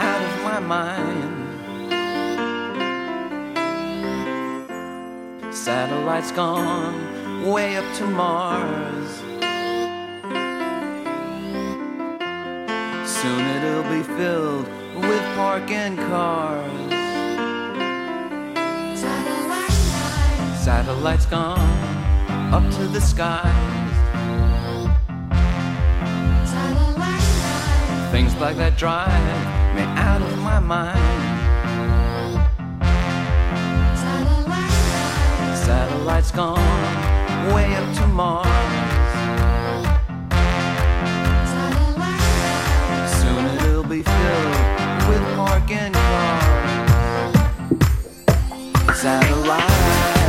Out of my mind. Satellites gone way up to Mars. Soon it'll be filled with parking cars. Satellites gone up to the skies. Things like that drive mind. Satellite Satellites gone way up to Mars. Soon it'll be filled with parking cars. Satellite